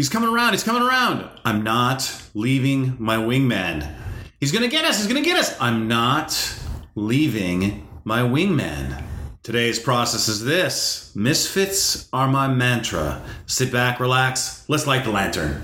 He's coming around. He's coming around. I'm not leaving my wingman. He's going to get us. He's going to get us. I'm not leaving my wingman. Today's process is this Misfits are my mantra. Sit back, relax. Let's light the lantern.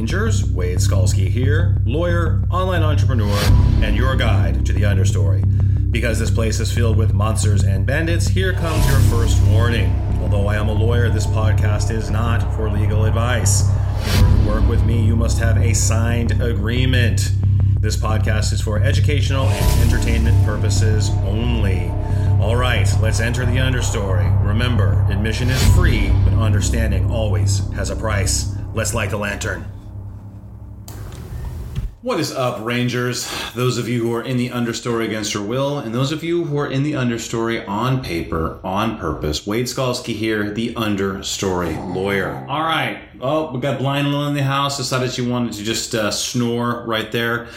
Rangers. Wade Skalski here, lawyer, online entrepreneur, and your guide to the understory. Because this place is filled with monsters and bandits, here comes your first warning. Although I am a lawyer, this podcast is not for legal advice. To work with me, you must have a signed agreement. This podcast is for educational and entertainment purposes only. All right, let's enter the understory. Remember, admission is free, but understanding always has a price. Let's light the lantern. What is up, Rangers? Those of you who are in the understory against your will, and those of you who are in the understory on paper, on purpose. Wade Skalski here, the understory lawyer. All right. Oh, we got Blind Lil in the house. Decided she wanted to just uh, snore right there.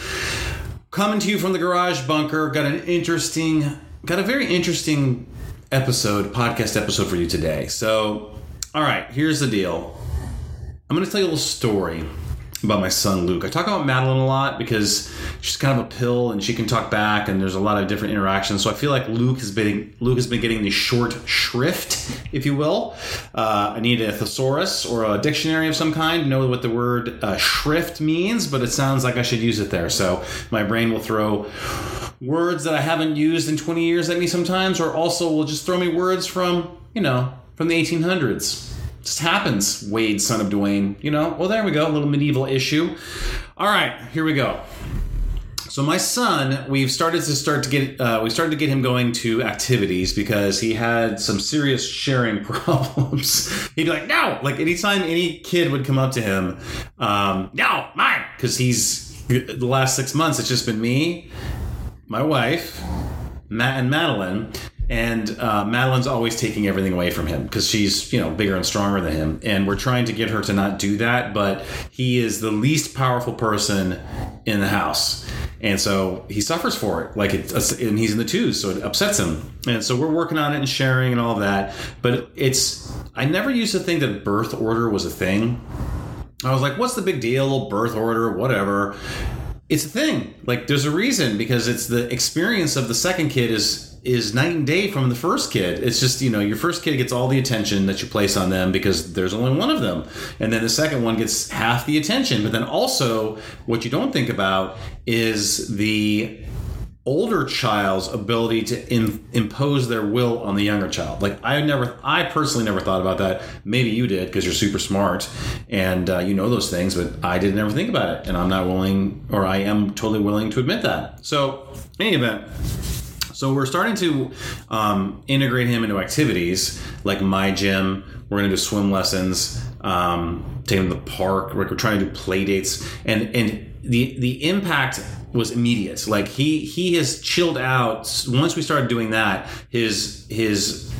Coming to you from the garage bunker. Got an interesting, got a very interesting episode, podcast episode for you today. So, all right, here's the deal. I'm going to tell you a little story about my son Luke. I talk about Madeline a lot because she's kind of a pill and she can talk back and there's a lot of different interactions. So I feel like Luke has been Luke has been getting the short shrift, if you will. Uh, I need a thesaurus or a dictionary of some kind to know what the word uh, shrift means, but it sounds like I should use it there. So my brain will throw words that I haven't used in 20 years at me sometimes, or also will just throw me words from you know from the 1800s just happens, Wade, son of Dwayne. You know, well, there we go, a little medieval issue. All right, here we go. So my son, we've started to start to get uh, we started to get him going to activities because he had some serious sharing problems. He'd be like, "No!" Like anytime any kid would come up to him, um, "No, mine," because he's the last six months. It's just been me, my wife, Matt, and Madeline, and uh, Madeline's always taking everything away from him because she's you know bigger and stronger than him, and we're trying to get her to not do that. But he is the least powerful person in the house, and so he suffers for it. Like it, and he's in the twos, so it upsets him. And so we're working on it and sharing and all that. But it's I never used to think that birth order was a thing. I was like, what's the big deal? Birth order, whatever. It's a thing. Like there's a reason because it's the experience of the second kid is is night and day from the first kid. It's just, you know, your first kid gets all the attention that you place on them because there's only one of them. And then the second one gets half the attention. But then also, what you don't think about is the older child's ability to in, impose their will on the younger child. Like I never, I personally never thought about that. Maybe you did because you're super smart and uh, you know those things, but I didn't ever think about it, and I'm not willing, or I am totally willing to admit that. So, any event. So we're starting to um, integrate him into activities like my gym. We're going to do swim lessons, um, take him to the park. We're, trying to do play dates, and and the the impact was immediate. Like he he has chilled out once we started doing that. His his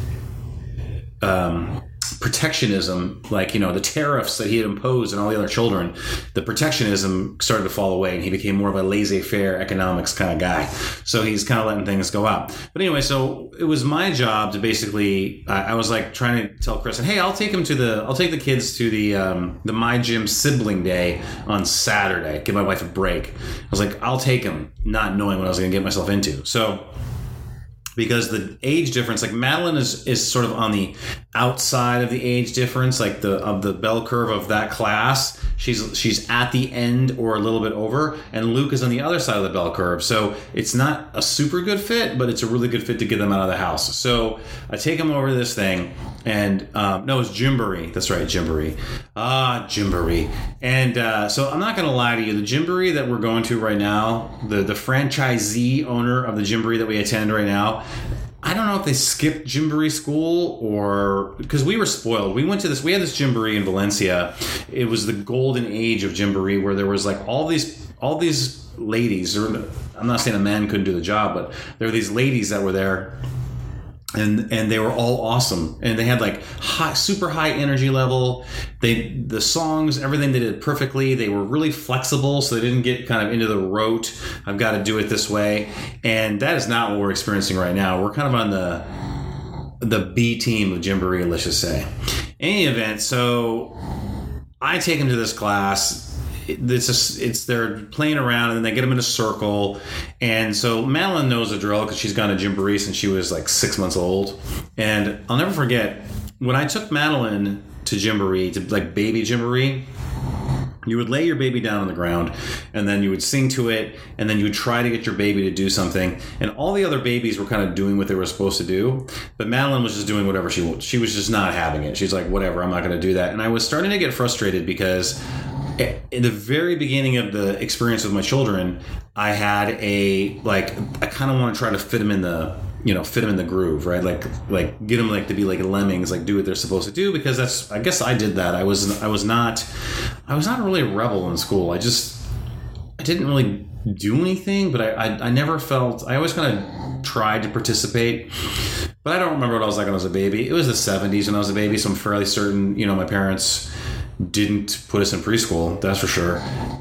um, protectionism, like you know the tariffs that he had imposed on all the other children, the protectionism started to fall away, and he became more of a laissez-faire economics kind of guy. So he's kind of letting things go up. But anyway, so it was my job to basically, I, I was like trying to tell Chris, hey, I'll take him to the, I'll take the kids to the um, the my gym sibling day on Saturday. Give my wife a break. I was like, I'll take him, not knowing what I was going to get myself into. So because the age difference like madeline is is sort of on the outside of the age difference like the of the bell curve of that class. She's she's at the end or a little bit over and luke is on the other side of the bell curve. So it's not a super good fit but it's a really good fit to get them out of the house. So i take them over to this thing and um, no it's Gymboree that's right Gymboree ah Gymboree and uh, so i'm not going to lie to you the Gymboree that we're going to right now the the franchisee owner of the Gymboree that we attend right now I don't know if they skipped Gymboree school or because we were spoiled. We went to this. We had this Gymboree in Valencia. It was the golden age of Gymboree, where there was like all these all these ladies. Or I'm not saying a man couldn't do the job, but there were these ladies that were there and and they were all awesome. And they had like high super high energy level. They the songs everything they did perfectly. They were really flexible so they didn't get kind of into the rote i've got to do it this way. And that is not what we're experiencing right now. We're kind of on the the b team of Gymboree let's just say. Any event so i take them to this class it's just it's they're playing around and then they get them in a circle. And so madeline knows the drill because she's gone to Gymboree since she was like six months old. And i'll never forget when i took madeline to Gymboree to like baby Gymboree you would lay your baby down on the ground and then you would sing to it and then you would try to get your baby to do something. And all the other babies were kind of doing what they were supposed to do but madeline was just doing whatever she she was just not having it. She's like whatever i'm not going to do that. And i was starting to get frustrated because in the very beginning of the experience with my children, I had a like I kind of want to try to fit them in the you know fit them in the groove, right? Like like get them like to be like lemmings, like do what they're supposed to do because that's I guess I did that. I was I was not I was not really a rebel in school. I just I didn't really do anything, but I I, I never felt I always kind of tried to participate. But I don't remember what I was like when I was a baby. It was the 70s when I was a baby, so I'm fairly certain, you know, my parents didn't put us in preschool. That's for sure.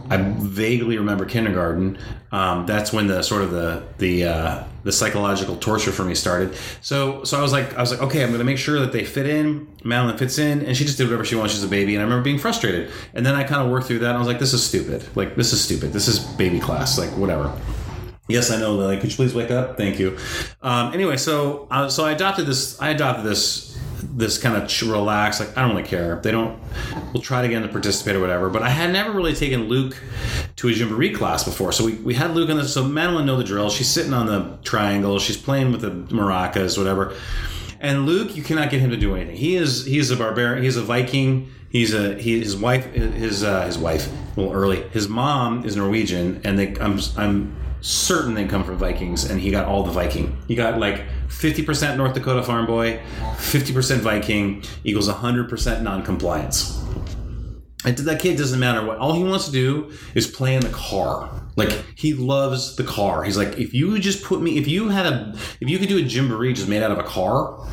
I vaguely remember kindergarten. Um, that's when the sort of the the uh, the psychological torture for me started. So so I was like I was like okay, I'm to make sure that they fit in. Madeline fits in, and she just did whatever she wants. She's a baby, and I remember being frustrated. And then I kind of worked through that. and I was like, this is stupid. Like this is stupid. This is baby class. Like whatever. Yes, I know, Lily. Could you please wake up? Thank you. Um, anyway, so uh, so I adopted this. I adopted this this kind of relax, like I don't really care. They don't. We'll try to get them to participate or whatever. But I had never really taken Luke to a Gymboree class before, so we, we had Luke on this. So Madeline know the drill. She's sitting on the triangle. She's playing with the maracas, whatever. And Luke, you cannot get him to do anything. He is he is a barbarian. He's a Viking. He's a he, his wife his uh, his wife a little early. His mom is Norwegian, and they I'm I'm certain they come from Vikings, and he got all the Viking. He got like 50% North Dakota farm boy, 50% Viking equals 100% non-compliance. And to that kid doesn't matter what. All he wants to do is play in the car. Like he loves the car. He's like, if you just put me, if you had a, if you could do a Gymboree just made out of a car,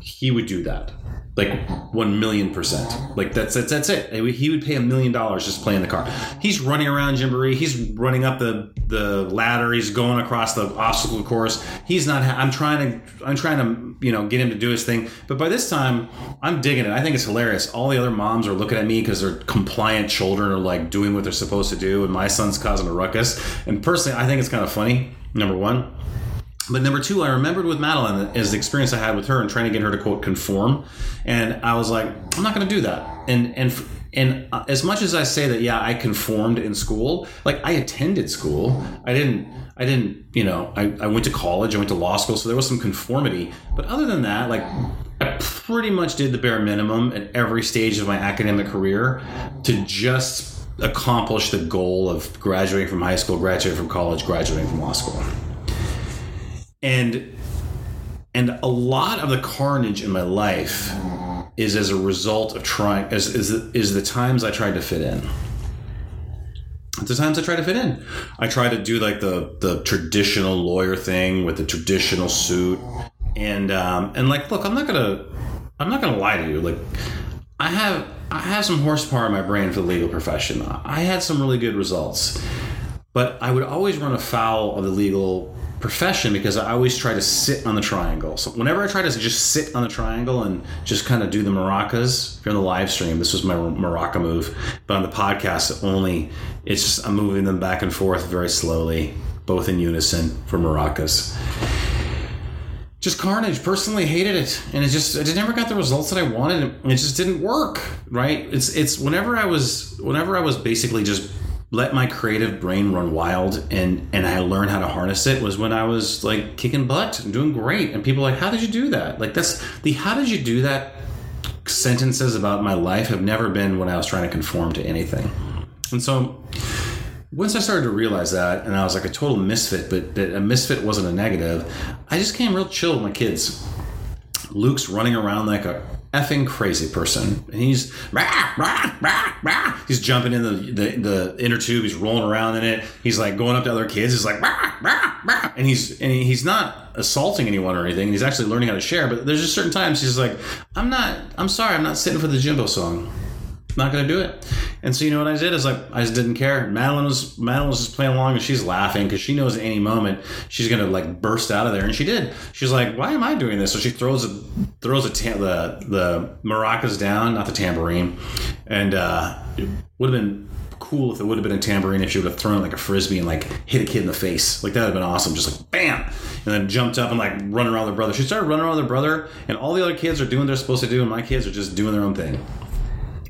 he would do that like one million percent. Like that's that's that's it. He would pay a million dollars just playing the car. He's running around Gymboree. He's running up the the ladder. He's going across the obstacle course. He's not. I'm trying to. I'm trying to you know get him to do his thing. But by this time, I'm digging it. I think it's hilarious. All the other moms are looking at me because their compliant children are like doing what they're supposed to do, and my son's causing a ruckus. And personally, I think it's kind of funny. Number one. But number two, I remembered with Madeline is the experience I had with her and trying to get her to quote conform, and I was like, I'm not going to do that. And and and uh, as much as I say that, yeah, I conformed in school. Like I attended school, I didn't. I didn't. You know, I, I went to college, I went to law school, so there was some conformity. But other than that, like I pretty much did the bare minimum at every stage of my academic career to just accomplish the goal of graduating from high school, graduating from college, graduating from law school and and a lot of the carnage in my life is as a result of trying as is the, is the times I tried to fit in. The times I tried to fit in, I try to do like the the traditional lawyer thing with the traditional suit, and um, and like, look, I'm not gonna I'm not gonna lie to you. Like, I have I have some horsepower in my brain for the legal profession. I had some really good results, but I would always run afoul of the legal profession because I always try to sit on the triangle. So whenever I try to just sit on the triangle and just kind of do the maracas, if you're on the live stream, this was my maraca move. But on the podcast, only it's just I'm moving them back and forth very slowly, both in unison for maracas. Just carnage. Personally, hated it, and it just it never got the results that I wanted. It just didn't work. Right? It's it's whenever I was whenever I was basically just let my creative brain run wild and and I learned how to harness it was when I was like kicking butt and doing great. And people like how did you do that? Like that's the how did you do that? sentences about my life have never been when I was trying to conform to anything. And so once I started to realize that and I was like a total misfit but that a misfit wasn't a negative I just came real chill with my kids. Luke's running around like a effing crazy person, and he's rah, rah, rah, he's jumping in the, the, the inner tube, he's rolling around in it, he's like going up to other kids, he's like and he's and he's not assaulting anyone or anything. He's actually learning how to share. But there's just certain times he's like, I'm not. I'm sorry. I'm not sitting for the Gymbo song. Not gonna do it. And so you know what I did is like I just didn't care. Madeline was Madeline was just playing along and she's laughing because she knows at any moment she's gonna like burst out of there, and she did. She's like, "Why am I doing this?" So she throws a throws a tam- the the maracas down, not the tambourine, and uh, would have been cool if it would have been a tambourine if she would have thrown it like a frisbee and like hit a kid in the face. Like that would have been awesome. Just like bam, and then jumped up and like running around their brother. She started running around their brother, and all the other kids are doing what they're supposed to do, and my kids are just doing their own thing.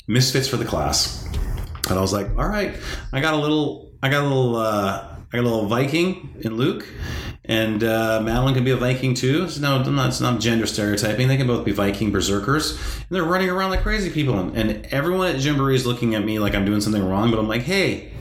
Misfits for the class, and I was like, all right, I got a little, I got a little. uh I got a little Viking in Luke, and uh, Madeline can be a Viking too. So no, not, it's not gender stereotyping. They can both be Viking berserkers, and they're running around like crazy people. And, and everyone at Gymboree is looking at me like I'm doing something wrong, but I'm like, hey,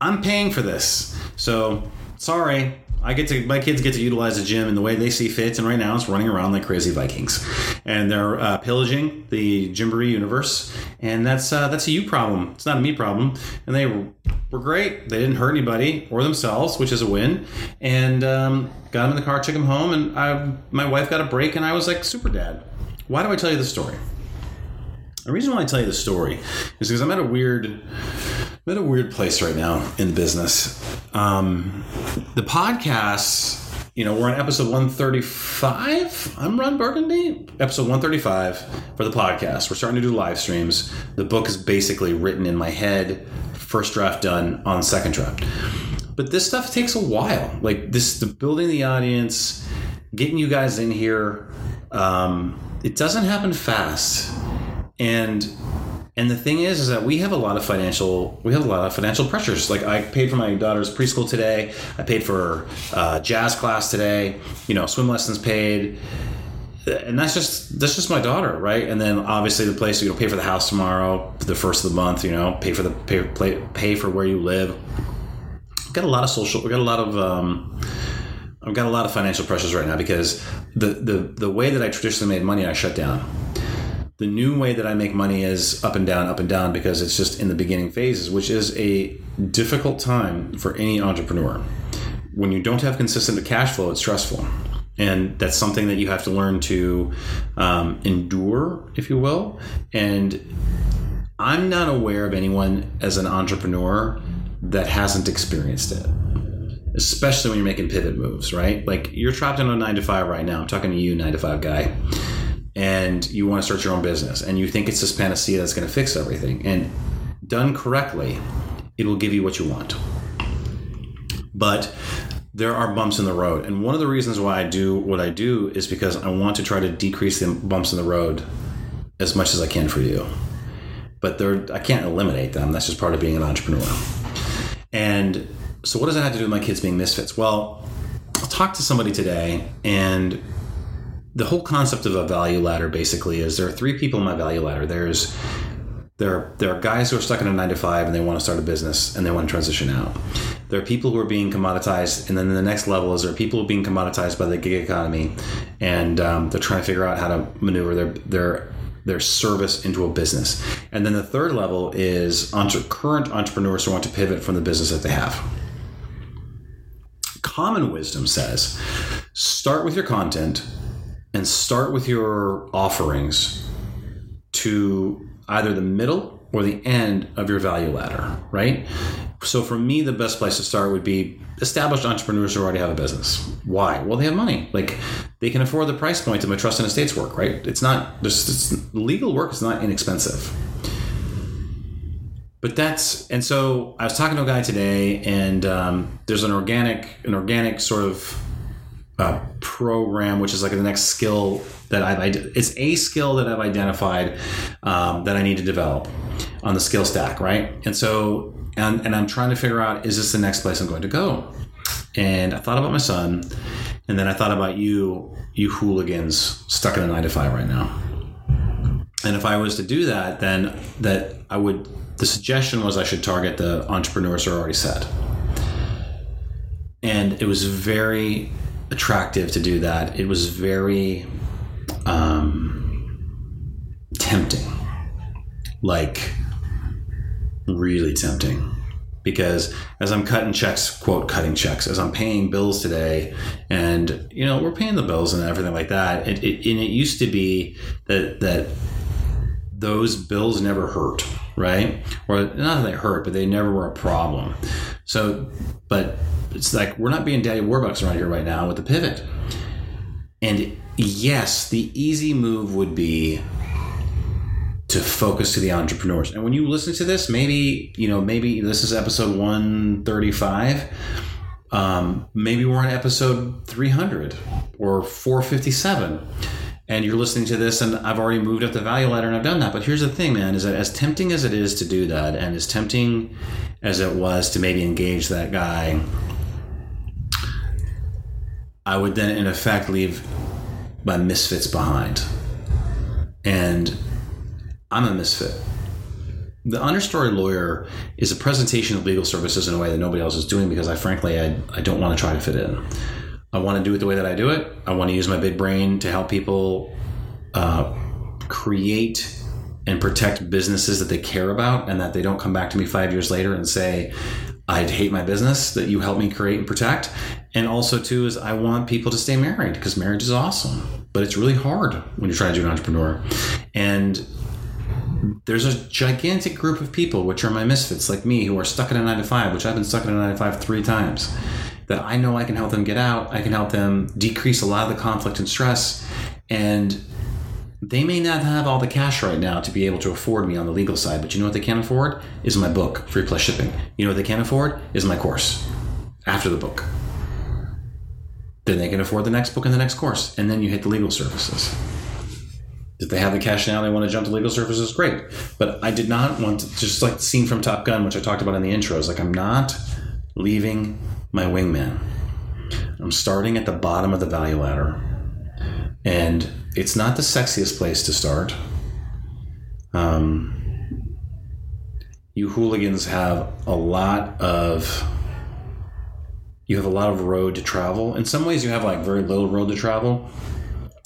I'm paying for this, so sorry. I get to my kids get to utilize the gym in the way they see fit, and right now it's running around like crazy Vikings, and they're uh, pillaging the Gymboree universe, and that's uh, that's a you problem. It's not a me problem, and they were great. They didn't hurt anybody or themselves, which is a win. And um, got them in the car, took them home, and I, my wife got a break, and I was like super dad. Why do I tell you this story? The reason why I tell you the story is because I'm at a weird, I'm at a weird place right now in business. Um, the podcast, you know, we're on episode 135. I'm Ron Burgundy, episode 135 for the podcast. We're starting to do live streams. The book is basically written in my head, first draft done on second draft. But this stuff takes a while. Like this, the building the audience, getting you guys in here. Um, it doesn't happen fast and and the thing is is that we have a lot of financial we have a lot of financial pressures. Like i paid for my daughter's preschool today. I paid for uh, jazz class today you know swim lessons paid. And that's just that's just my daughter right? And then obviously the place you know pay for the house tomorrow the first of the month you know pay for the pay, pay, pay for where you live. Got a lot of social we got a lot of um, I've got a lot of financial pressures right now because the, the the way that I traditionally made money I shut down the new way that I make money is up and down, up and down because it's just in the beginning phases, which is a difficult time for any entrepreneur. When you don't have consistent cash flow, it's stressful. And that's something that you have to learn to um, endure, if you will. And I'm not aware of anyone as an entrepreneur that hasn't experienced it especially when you're making pivot moves, right? Like you're trapped in a nine to five right now. I'm talking to you, nine to five guy and you want to start your own business and you think it's this panacea that's going to fix everything and done correctly it will give you what you want. But there are bumps in the road and one of the reasons why i do what i do is because i want to try to decrease the bumps in the road as much as i can for you. But i can't eliminate them that's just part of being an entrepreneur. And so what does that have to do with my kids being misfits? Well i talked to somebody today and the whole concept of a value ladder basically is there are three people in my value ladder. There's there there are guys who are stuck in a nine to five and they want to start a business and they want to transition out. There are people who are being commoditized, and then the next level is there are people who are being commoditized by the gig economy, and um, they're trying to figure out how to maneuver their their their service into a business. And then the third level is entre- current entrepreneurs who want to pivot from the business that they have. Common wisdom says start with your content and start with your offerings to either the middle or the end of your value ladder, right? So for me, the best place to start would be established entrepreneurs who already have a business. Why? Well, they have money. Like they can afford the price point of my trust and estates work, right? It's not there's it's, legal work is not inexpensive. But that's and so I was talking to a guy today, and um, there's an organic an organic sort of program, which is like the next skill that I've it's a skill that I've identified um, that I need to develop on the skill stack, right? And so and and I'm trying to figure out is this the next place I'm going to go? And I thought about my son, and then I thought about you, you hooligans stuck in a nine to five right now. And if I was to do that, then that I would. The suggestion was I should target the entrepreneurs who are already set. And it was very attractive to do that. It was very um, tempting, like really tempting. because as I'm cutting checks, quote, cutting checks, as I'm paying bills today, and you know we're paying the bills and everything like that. It, it, and it used to be that that those bills never hurt, right? Or not that they hurt, but they never were a problem. So, but it's like we're not being daddy warbucks around here right now with the pivot. And yes, the easy move would be to focus to the entrepreneurs. And when you listen to this, maybe, you know, maybe this is episode 135. Um, maybe we're on episode 300 or 457 and you're listening to this and I've already moved up the value ladder and I've done that. But here's the thing, man, is that as tempting as it is to do that and as tempting as it was to maybe engage that guy, I would then in effect leave my misfits behind. And I'm a misfit. The understory lawyer is a presentation of legal services in a way that nobody else is doing because I frankly I, I don't want to try to fit in. I want to do it the way that I do it. I want to use my big brain to help people uh, create and protect businesses that they care about and that they don't come back to me five years later and say, I'd hate my business that you helped me create and protect. And also, too, is I want people to stay married because marriage is awesome, but it's really hard when you're trying to do an entrepreneur. And there's a gigantic group of people, which are my misfits like me, who are stuck in a nine to five, which I've been stuck in a nine to five three times. That I know I can help them get out. I can help them decrease a lot of the conflict and stress. And they may not have all the cash right now to be able to afford me on the legal side, but you know what they can afford? Is my book, free plus shipping. You know what they can afford? Is my course after the book. Then they can afford the next book and the next course. And then you hit the legal services. If they have the cash now, they want to jump to legal services, great. But I did not want to, just like the scene from Top Gun, which I talked about in the intro, is like I'm not leaving my wingman. I'm starting at the bottom of the value ladder. And it's not the sexiest place to start. Um, you hooligans have a lot of you have a lot of road to travel. In some ways, you have like very little road to travel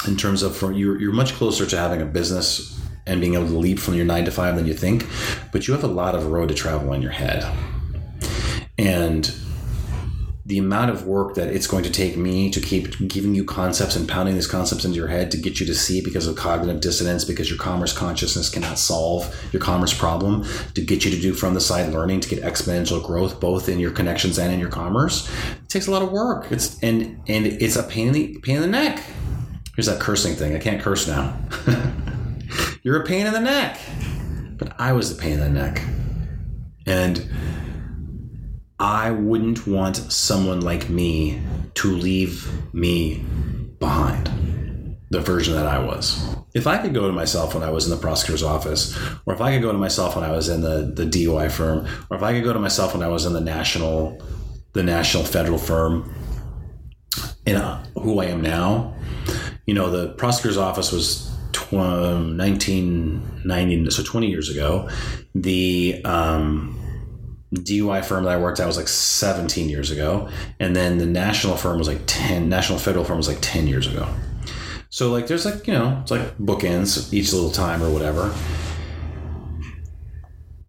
in terms of from you're, you're much closer to having a business and being able to leap from your nine to five than you think, but you have a lot of road to travel in your head. And the amount of work that it's going to take me to keep giving you concepts and pounding these concepts into your head to get you to see because of cognitive dissonance, because your commerce consciousness cannot solve your commerce problem, to get you to do from the side learning to get exponential growth both in your connections and in your commerce. It takes a lot of work. It's and and it's a pain in the pain in the neck. Here's that cursing thing. I can't curse now. You're a pain in the neck. But I was the pain in the neck. And I wouldn't want someone like me to leave me behind the version that I was. If I could go to myself when I was in the prosecutor's office, or if I could go to myself when I was in the, the DUI firm, or if I could go to myself when I was in the national the national federal firm, and uh, who I am now, you know, the prosecutor's office was tw- 1990, so 20 years ago. The um, DUI firm that I worked at was like 17 years ago, and then the national firm was like 10. National federal firm was like 10 years ago. So like, there's like you know, it's like bookends each little time or whatever.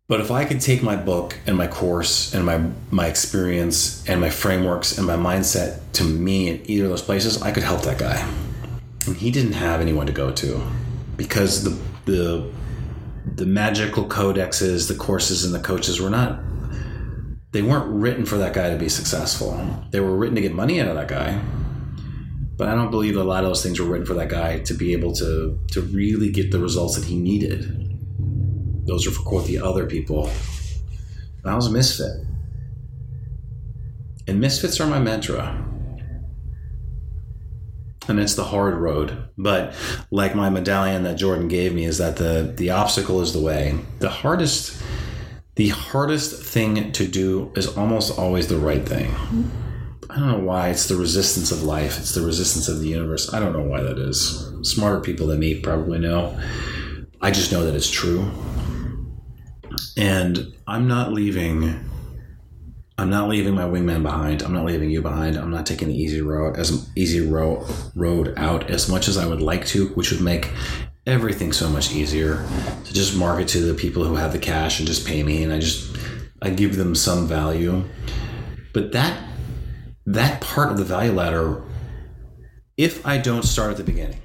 But if I could take my book and my course and my my experience and my frameworks and my mindset to me in either of those places, I could help that guy. And he didn't have anyone to go to because the the the magical codexes, the courses, and the coaches were not they weren't written for that guy to be successful. They were written to get money out of that guy. But I don't believe a lot of those things were written for that guy to be able to to really get the results that he needed. Those are for quote the other people. I was a misfit. And misfits are my mantra. And it's the hard road. But like my medallion that Jordan gave me is that the the obstacle is the way. The hardest the hardest thing to do is almost always the right thing. I don't know why. It's the resistance of life. It's the resistance of the universe. I don't know why that is. Smarter people than me probably know. I just know that it's true. And I'm not leaving. I'm not leaving my wingman behind. I'm not leaving you behind. I'm not taking the easy road as easy road road out as much as I would like to, which would make everything so much easier to just market to the people who have the cash and just pay me and I just I give them some value. But that that part of the value ladder, if I don't start at the beginning,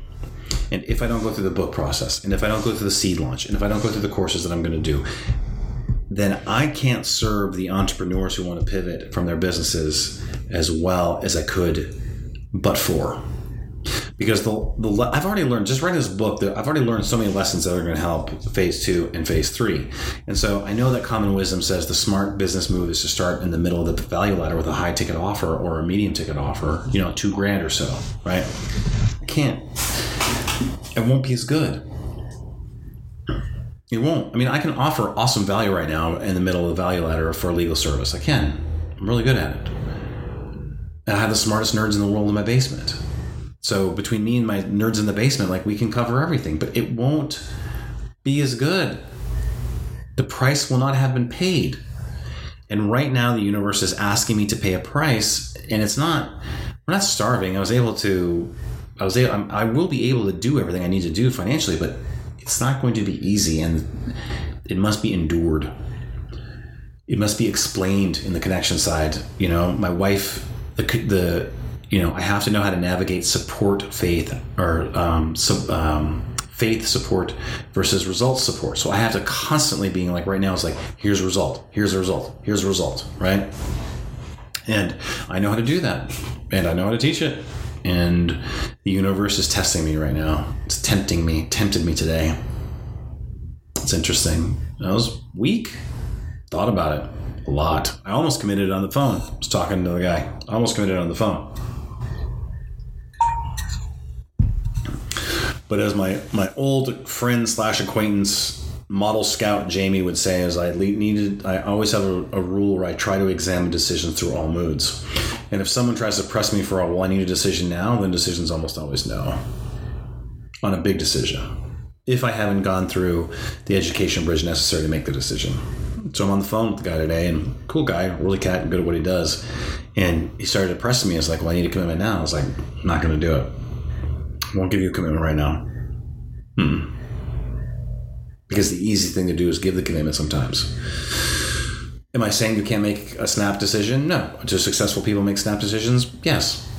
and if I don't go through the book process, and if I don't go through the seed launch, and if I don't go through the courses that I'm going to do, then I can't serve the entrepreneurs who want to pivot from their businesses as well as I could, but for. Because the, the I've already learned just writing this book that I've already learned so many lessons that are going to help phase two and phase three, and so I know that common wisdom says the smart business move is to start in the middle of the value ladder with a high ticket offer or a medium ticket offer, you know, two grand or so, right? I can't. It won't be as good. It won't. I mean, I can offer awesome value right now in the middle of the value ladder for a legal service. I can. I'm really good at it. And I have the smartest nerds in the world in my basement. So between me and my nerds in the basement, like we can cover everything, but it won't be as good. The price will not have been paid. And right now, the universe is asking me to pay a price, and it's not. We're not starving. I was able to. I was able. I will be able to do everything I need to do financially, but it's not going to be easy and it must be endured. It must be explained in the connection side. You know, my wife, the, the you know, I have to know how to navigate support faith or um, sub, um, faith support versus results support. So I have to constantly being like right now it's like here's a result, here's a result, here's a result, right? And I know how to do that, and I know how to teach it and the universe is testing me right now. It's tempting me, tempted me today. It's interesting. I was weak. Thought about it a lot. I almost committed on the phone. I was talking to the guy. I almost committed on the phone. But as my my old friend slash acquaintance model scout Jamie would say is I needed I always have a, a, rule where I try to examine decisions through all moods. And if someone tries to press me for a well, I need a decision now, then decision's almost always no. On a big decision. If I haven't gone through the education bridge necessary to make the decision. So I'm on the phone with the guy today and cool guy, really cat good at what he does. And he started to press me. It's like, well, I need a commitment now. I was like, I'm not gonna do it. Won't give you a commitment right now. Hmm because the easy thing to do is give the commitment sometimes. Am I saying you can't make a snap decision? No. Do successful people make snap decisions? Yes.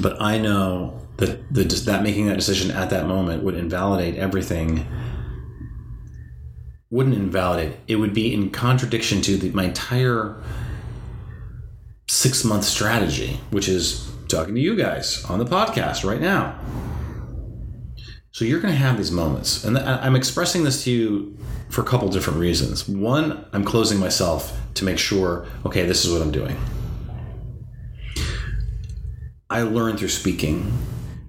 But I know that the, that making that decision at that moment would invalidate everything. Wouldn't invalidate. It would be in contradiction to the, my entire six month strategy, which is talking to you guys on the podcast right now. So you're going to have these moments, and I'm expressing this to you for a couple different reasons. One, I'm closing myself to make sure, okay, this is what I'm doing. I learn through speaking,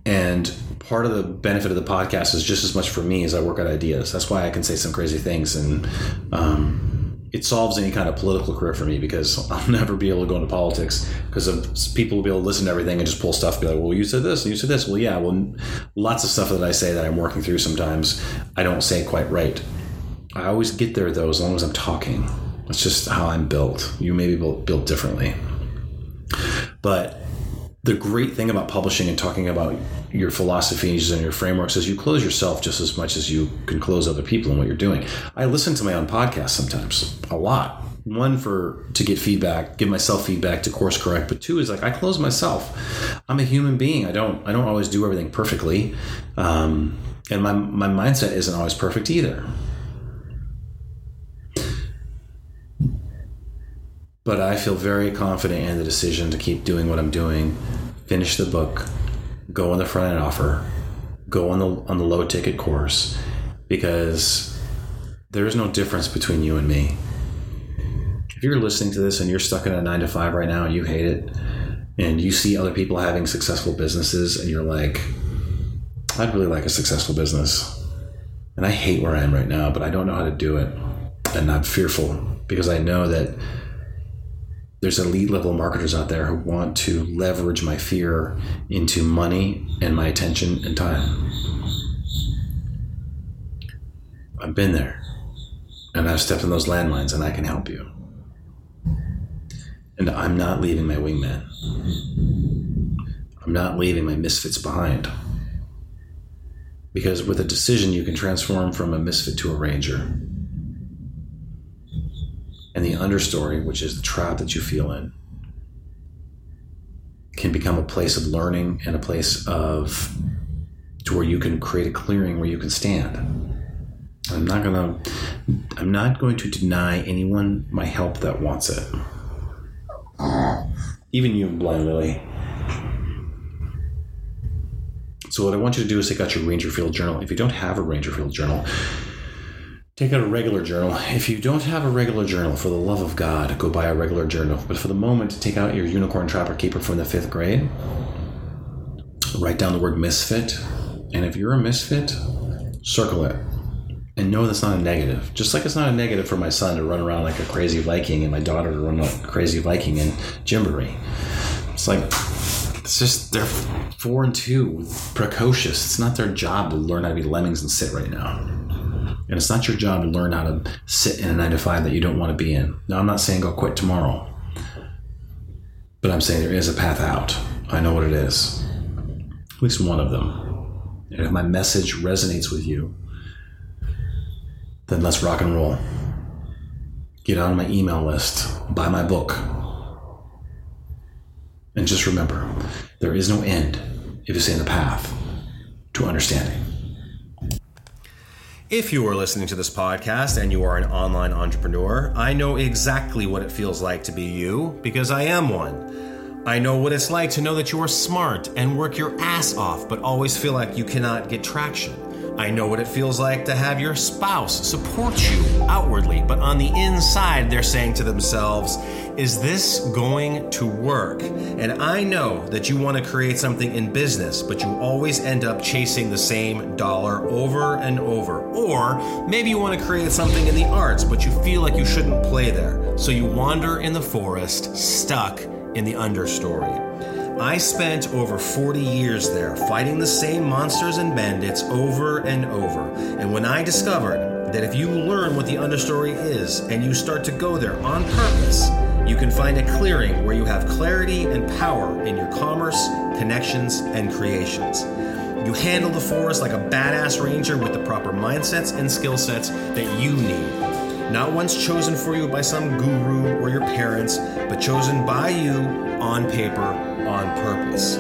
and part of the benefit of the podcast is just as much for me as I work out ideas. That's why I can say some crazy things, and um, it solves any kind of political career for me because I'll never be able to go into politics because people will be able to listen to everything and just pull stuff. Be like, well, you said this and you said this. Well, yeah, well, lots of stuff that I say that I'm working through sometimes I don't say quite right. I always get there though as long as I'm talking. That's just how I'm built. You may be built differently, but the great thing about publishing and talking about your philosophies and your frameworks is you close yourself just as much as you can close other people in what you're doing. I listen to my own podcast sometimes, a lot. One for to get feedback, give myself feedback to course correct, but two is like I close myself. I'm a human being. I don't I don't always do everything perfectly, um, and my my mindset isn't always perfect either. But I feel very confident in the decision to keep doing what I'm doing, finish the book, go on the front end offer, go on the on the low ticket course, because there is no difference between you and me. If you're listening to this and you're stuck in a nine to five right now and you hate it, and you see other people having successful businesses, and you're like, I'd really like a successful business. And I hate where I am right now, but I don't know how to do it. And I'm fearful because I know that there's elite level marketers out there who want to leverage my fear into money and my attention and time. I've been there and I've stepped on those landmines and I can help you. And I'm not leaving my wingman. I'm not leaving my misfits behind. Because with a decision, you can transform from a misfit to a ranger. And the understory, which is the trap that you feel in, can become a place of learning and a place of to where you can create a clearing where you can stand. I'm not gonna I'm not going to deny anyone my help that wants it. Even you, Blind Lily. So what I want you to do is take out your Ranger Field journal. If you don't have a Ranger Field journal, take out a regular journal. If you don't have a regular journal, for the love of God, go buy a regular journal. But for the moment, take out your Unicorn Trapper Keeper from the fifth grade. Write down the word misfit. And if you're a misfit, circle it. And know that's not a negative. Just like it's not a negative for my son to run around like a crazy Viking and my daughter to run like a crazy Viking in Gymboree. It's like it's just they're four and two, precocious. It's not their job to learn how to be lemmings and sit right now. And it's not your job to learn how to sit in a nine to five that you don't want to be in. Now, I'm not saying go quit tomorrow, but I'm saying there is a path out. I know what it is, at least one of them. And if my message resonates with you, then let's rock and roll. Get on my email list, buy my book, and just remember, there is no end if you stay in the path to understanding. If you are listening to this podcast and you are an online entrepreneur, I know exactly what it feels like to be you because I am one. I know what it's like to know that you are smart and work your ass off, but always feel like you cannot get traction. I know what it feels like to have your spouse support you outwardly, but on the inside, they're saying to themselves, Is this going to work? And I know that you want to create something in business, but you always end up chasing the same dollar over and over. Or maybe you want to create something in the arts, but you feel like you shouldn't play there. So you wander in the forest, stuck in the understory. I spent over 40 years there fighting the same monsters and bandits over and over. And when I discovered that if you learn what the understory is and you start to go there on purpose, you can find a clearing where you have clarity and power in your commerce, connections, and creations. You handle the forest like a badass ranger with the proper mindsets and skill sets that you need. Not once chosen for you by some guru or your parents, but chosen by you on paper on purpose.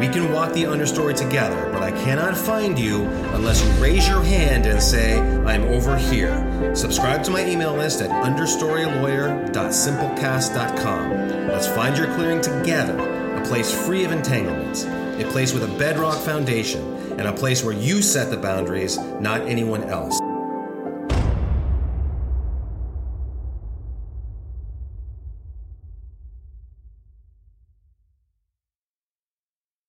We can walk the understory together, but I cannot find you unless you raise your hand and say, I'm over here. Subscribe to my email list at understorylawyer.simplecast.com. Let's find your clearing together, a place free of entanglements, a place with a bedrock foundation, and a place where you set the boundaries, not anyone else.